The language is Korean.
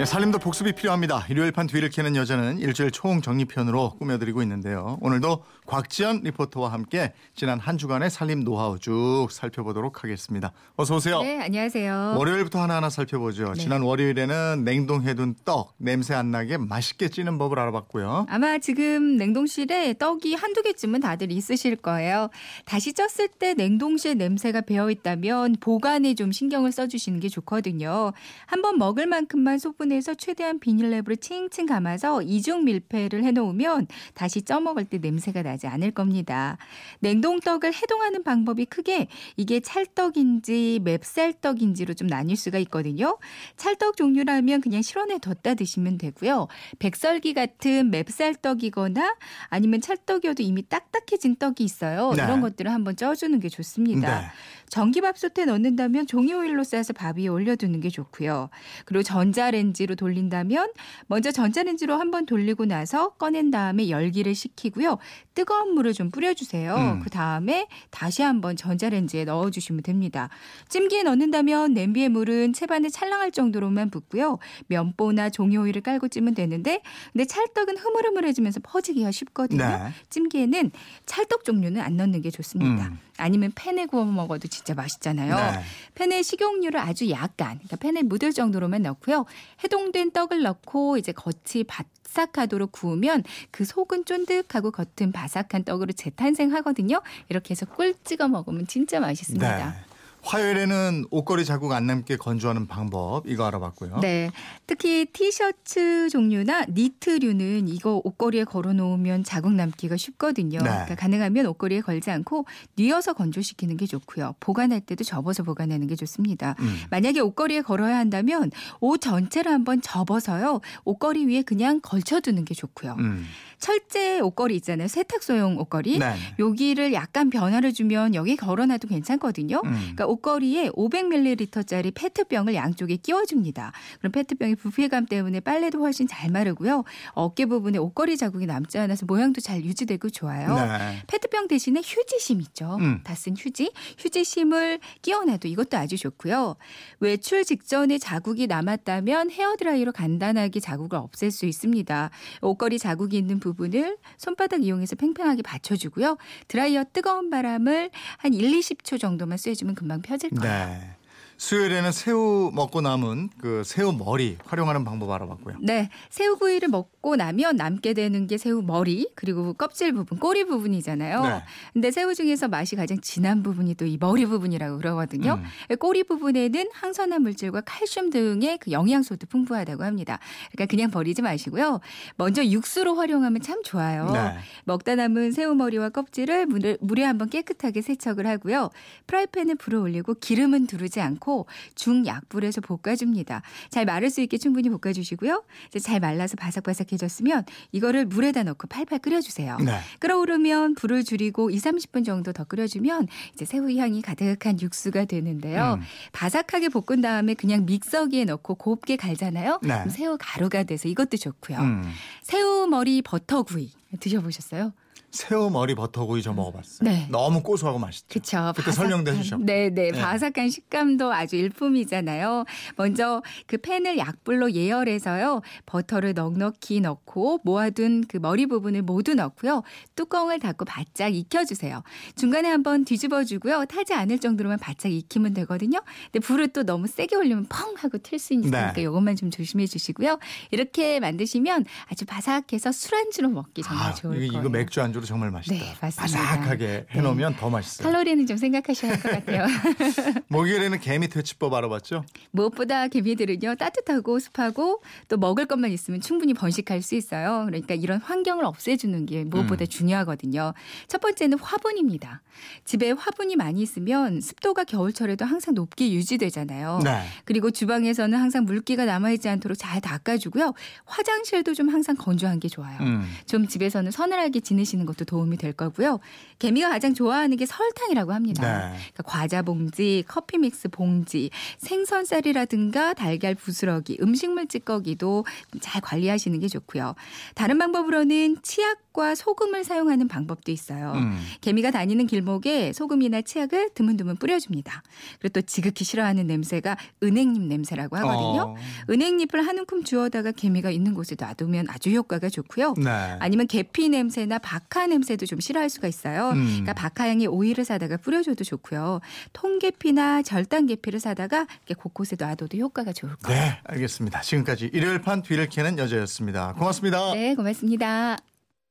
네, 살림도 복습이 필요합니다. 일요일 판 뒤를 캐는 여자는 일주일 총 정리편으로 꾸며드리고 있는데요. 오늘도 곽지연 리포터와 함께 지난 한 주간의 살림 노하우 쭉 살펴보도록 하겠습니다. 어서 오세요. 네, 안녕하세요. 월요일부터 하나하나 살펴보죠. 네. 지난 월요일에는 냉동해둔 떡 냄새 안 나게 맛있게 찌는 법을 알아봤고요. 아마 지금 냉동실에 떡이 한두 개쯤은 다들 있으실 거예요. 다시 쪘을 때 냉동실 냄새가 배어 있다면 보관에 좀 신경을 써주시는 게 좋거든요. 한번 먹을 만큼만 소분 해서 최대한 비닐랩으로 칭칭 감아서 이중 밀폐를 해놓으면 다시 쪄 먹을 때 냄새가 나지 않을 겁니다. 냉동떡을 해동하는 방법이 크게 이게 찰떡인지 맵쌀떡인지로 좀 나뉠 수가 있거든요. 찰떡 종류라면 그냥 실온에 뒀다 드시면 되고요. 백설기 같은 맵쌀떡이거나 아니면 찰떡이어도 이미 딱딱해진 떡이 있어요. 네. 이런 것들을 한번 쪄주는 게 좋습니다. 네. 전기밥솥에 넣는다면 종이 오일로 싸서 밥 위에 올려두는 게 좋고요. 그리고 전자레인지 로 돌린다면 먼저 전자레인지로 한번 돌리고 나서 꺼낸 다음에 열기를 식히고요. 뜨거운 물을 좀 뿌려주세요. 음. 그 다음에 다시 한번 전자레인지에 넣어주시면 됩니다. 찜기에 넣는다면 냄비의 물은 채반에 찰랑할 정도로만 붓고요. 면보나 종이 오일을 깔고 찌면 되는데 근데 찰떡은 흐물흐물해지면서 퍼지기가 쉽거든요. 네. 찜기에는 찰떡 종류는 안 넣는 게 좋습니다. 음. 아니면 팬에 구워 먹어도 진짜 맛있잖아요. 네. 팬에 식용유를 아주 약간, 그러니까 팬에 묻을 정도로만 넣고요. 해동된 떡을 넣고 이제 겉이 바삭하도록 구우면 그 속은 쫀득하고 겉은 바삭한 떡으로 재탄생하거든요. 이렇게 해서 꿀 찍어 먹으면 진짜 맛있습니다. 네. 화요일에는 옷걸이 자국 안 남게 건조하는 방법 이거 알아봤고요. 네. 특히 티셔츠 종류나 니트류는 이거 옷걸이에 걸어 놓으면 자국 남기가 쉽거든요. 네. 그러니까 가능하면 옷걸이에 걸지 않고 뉘어서 건조시키는 게 좋고요. 보관할 때도 접어서 보관하는 게 좋습니다. 음. 만약에 옷걸이에 걸어야 한다면 옷 전체를 한번 접어서요. 옷걸이 위에 그냥 걸쳐 두는 게 좋고요. 음. 철제 옷걸이 있잖아요. 세탁소용 옷걸이. 네. 여기를 약간 변화를 주면 여기 걸어 놔도 괜찮거든요. 음. 그러니까 옷걸이에 500ml짜리 페트병을 양쪽에 끼워줍니다. 그럼 페트병의 부피감 때문에 빨래도 훨씬 잘 마르고요. 어깨 부분에 옷걸이 자국이 남지 않아서 모양도 잘 유지되고 좋아요. 네. 페트병 대신에 휴지심 있죠. 음. 다쓴 휴지. 휴지심을 끼워놔도 이것도 아주 좋고요. 외출 직전에 자국이 남았다면 헤어드라이로 간단하게 자국을 없앨 수 있습니다. 옷걸이 자국이 있는 부분을 손바닥 이용해서 팽팽하게 받쳐주고요. 드라이어 뜨거운 바람을 한 1, 20초 정도만 쐬주면 금방 펴질 거예요. 네. 수요일에는 새우 먹고 남은 그 새우 머리 활용하는 방법 알아봤고요. 네, 새우구이를 먹고 나면 남게 되는 게 새우 머리 그리고 껍질 부분, 꼬리 부분이잖아요. 네. 근데 새우 중에서 맛이 가장 진한 부분이 또 이 머리 부분이라고 그러거든요. 음. 꼬리 부분에는 항산화 물질과 칼슘 등의 그 영양소도 풍부하다고 합니다. 그러니까 그냥 버리지 마시고요. 먼저 육수로 활용하면 참 좋아요. 네. 먹다 남은 새우 머리와 껍질을 물에, 물에 한번 깨끗하게 세척을 하고요. 프라이팬에 불을 올리고 기름은 두르지 않고 중약불에서 볶아줍니다. 잘 마를 수 있게 충분히 볶아주시고요. 이제 잘 말라서 바삭바삭해졌으면 이거를 물에다 넣고 팔팔 끓여주세요. 네. 끓어오르면 불을 줄이고 2, 30분 정도 더 끓여주면 이제 새우 향이 가득한 육수가 되는데요. 음. 바삭하게 볶은 다음에 그냥 믹서기에 넣고 곱게 갈잖아요. 네. 새우 가루가 돼서 이것도 좋고요. 음. 새우 머리 버터구이 드셔보셨어요? 새우 머리 버터구이 저 먹어봤어요. 네. 너무 고소하고 맛있죠. 그쵸. 그때 설명도 해주셨고. 네네. 네. 바삭한 식감도 아주 일품이잖아요. 먼저 그 팬을 약불로 예열해서요. 버터를 넉넉히 넣고 모아둔 그 머리 부분을 모두 넣고요. 뚜껑을 닫고 바짝 익혀주세요. 중간에 한번 뒤집어주고요. 타지 않을 정도로만 바짝 익히면 되거든요. 근데 불을 또 너무 세게 올리면 펑 하고 틀 수 있으니까 네. 이것만 좀 조심해 주시고요. 이렇게 만드시면 아주 바삭해서 술안주로 먹기 정말 아, 좋을 이거, 거예요. 이거 맥주 안주 로 정말 맛있다. 네, 맞습니다. 바삭하게 해놓으면 더 맛있어요. 칼로리는 좀 생각하셔야 할 것 같아요. 목요일에는 개미 퇴치법 알아봤죠? 무엇보다 개미들은요 따뜻하고 습하고 또 먹을 것만 있으면 충분히 번식할 수 있어요. 그러니까 이런 환경을 없애주는 게 무엇보다 음. 중요하거든요. 첫 번째는 화분입니다. 집에 화분이 많이 있으면 습도가 겨울철에도 항상 높게 유지되잖아요. 네. 그리고 주방에서는 항상 물기가 남아있지 않도록 잘 닦아주고요. 화장실도 좀 항상 건조한 게 좋아요. 음. 좀 집에서는 서늘하게 지내시 드시는 것도 도움이 될 거고요. 개미가 가장 좋아하는 게 설탕이라고 합니다. 네. 그러니까 과자 봉지, 커피 믹스 봉지, 생선쌀이라든가 달걀 부스러기, 음식물 찌꺼기도 잘 관리하시는 게 좋고요. 다른 방법으로는 치약과 소금을 사용하는 방법도 있어요. 음. 개미가 다니는 길목에 소금이나 치약을 드문드문 뿌려줍니다. 그리고 또 지극히 싫어하는 냄새가 은행잎 냄새라고 하거든요. 어. 은행잎을 한 움큼 주워다가 개미가 있는 곳에 놔두면 아주 효과가 좋고요. 네. 아니면 계피 냄새나 박하 냄새도 좀 싫어할 수가 있어요. 음. 그러니까 박하향의 오일을 사다가 뿌려줘도 좋고요. 통계피나 절단계피를 사다가 이렇게 곳곳에 놔둬도 효과가 좋을 거예요. 네, 알겠습니다. 지금까지 일요일 판 뒤를 캐는 여자였습니다. 고맙습니다. 네, 고맙습니다.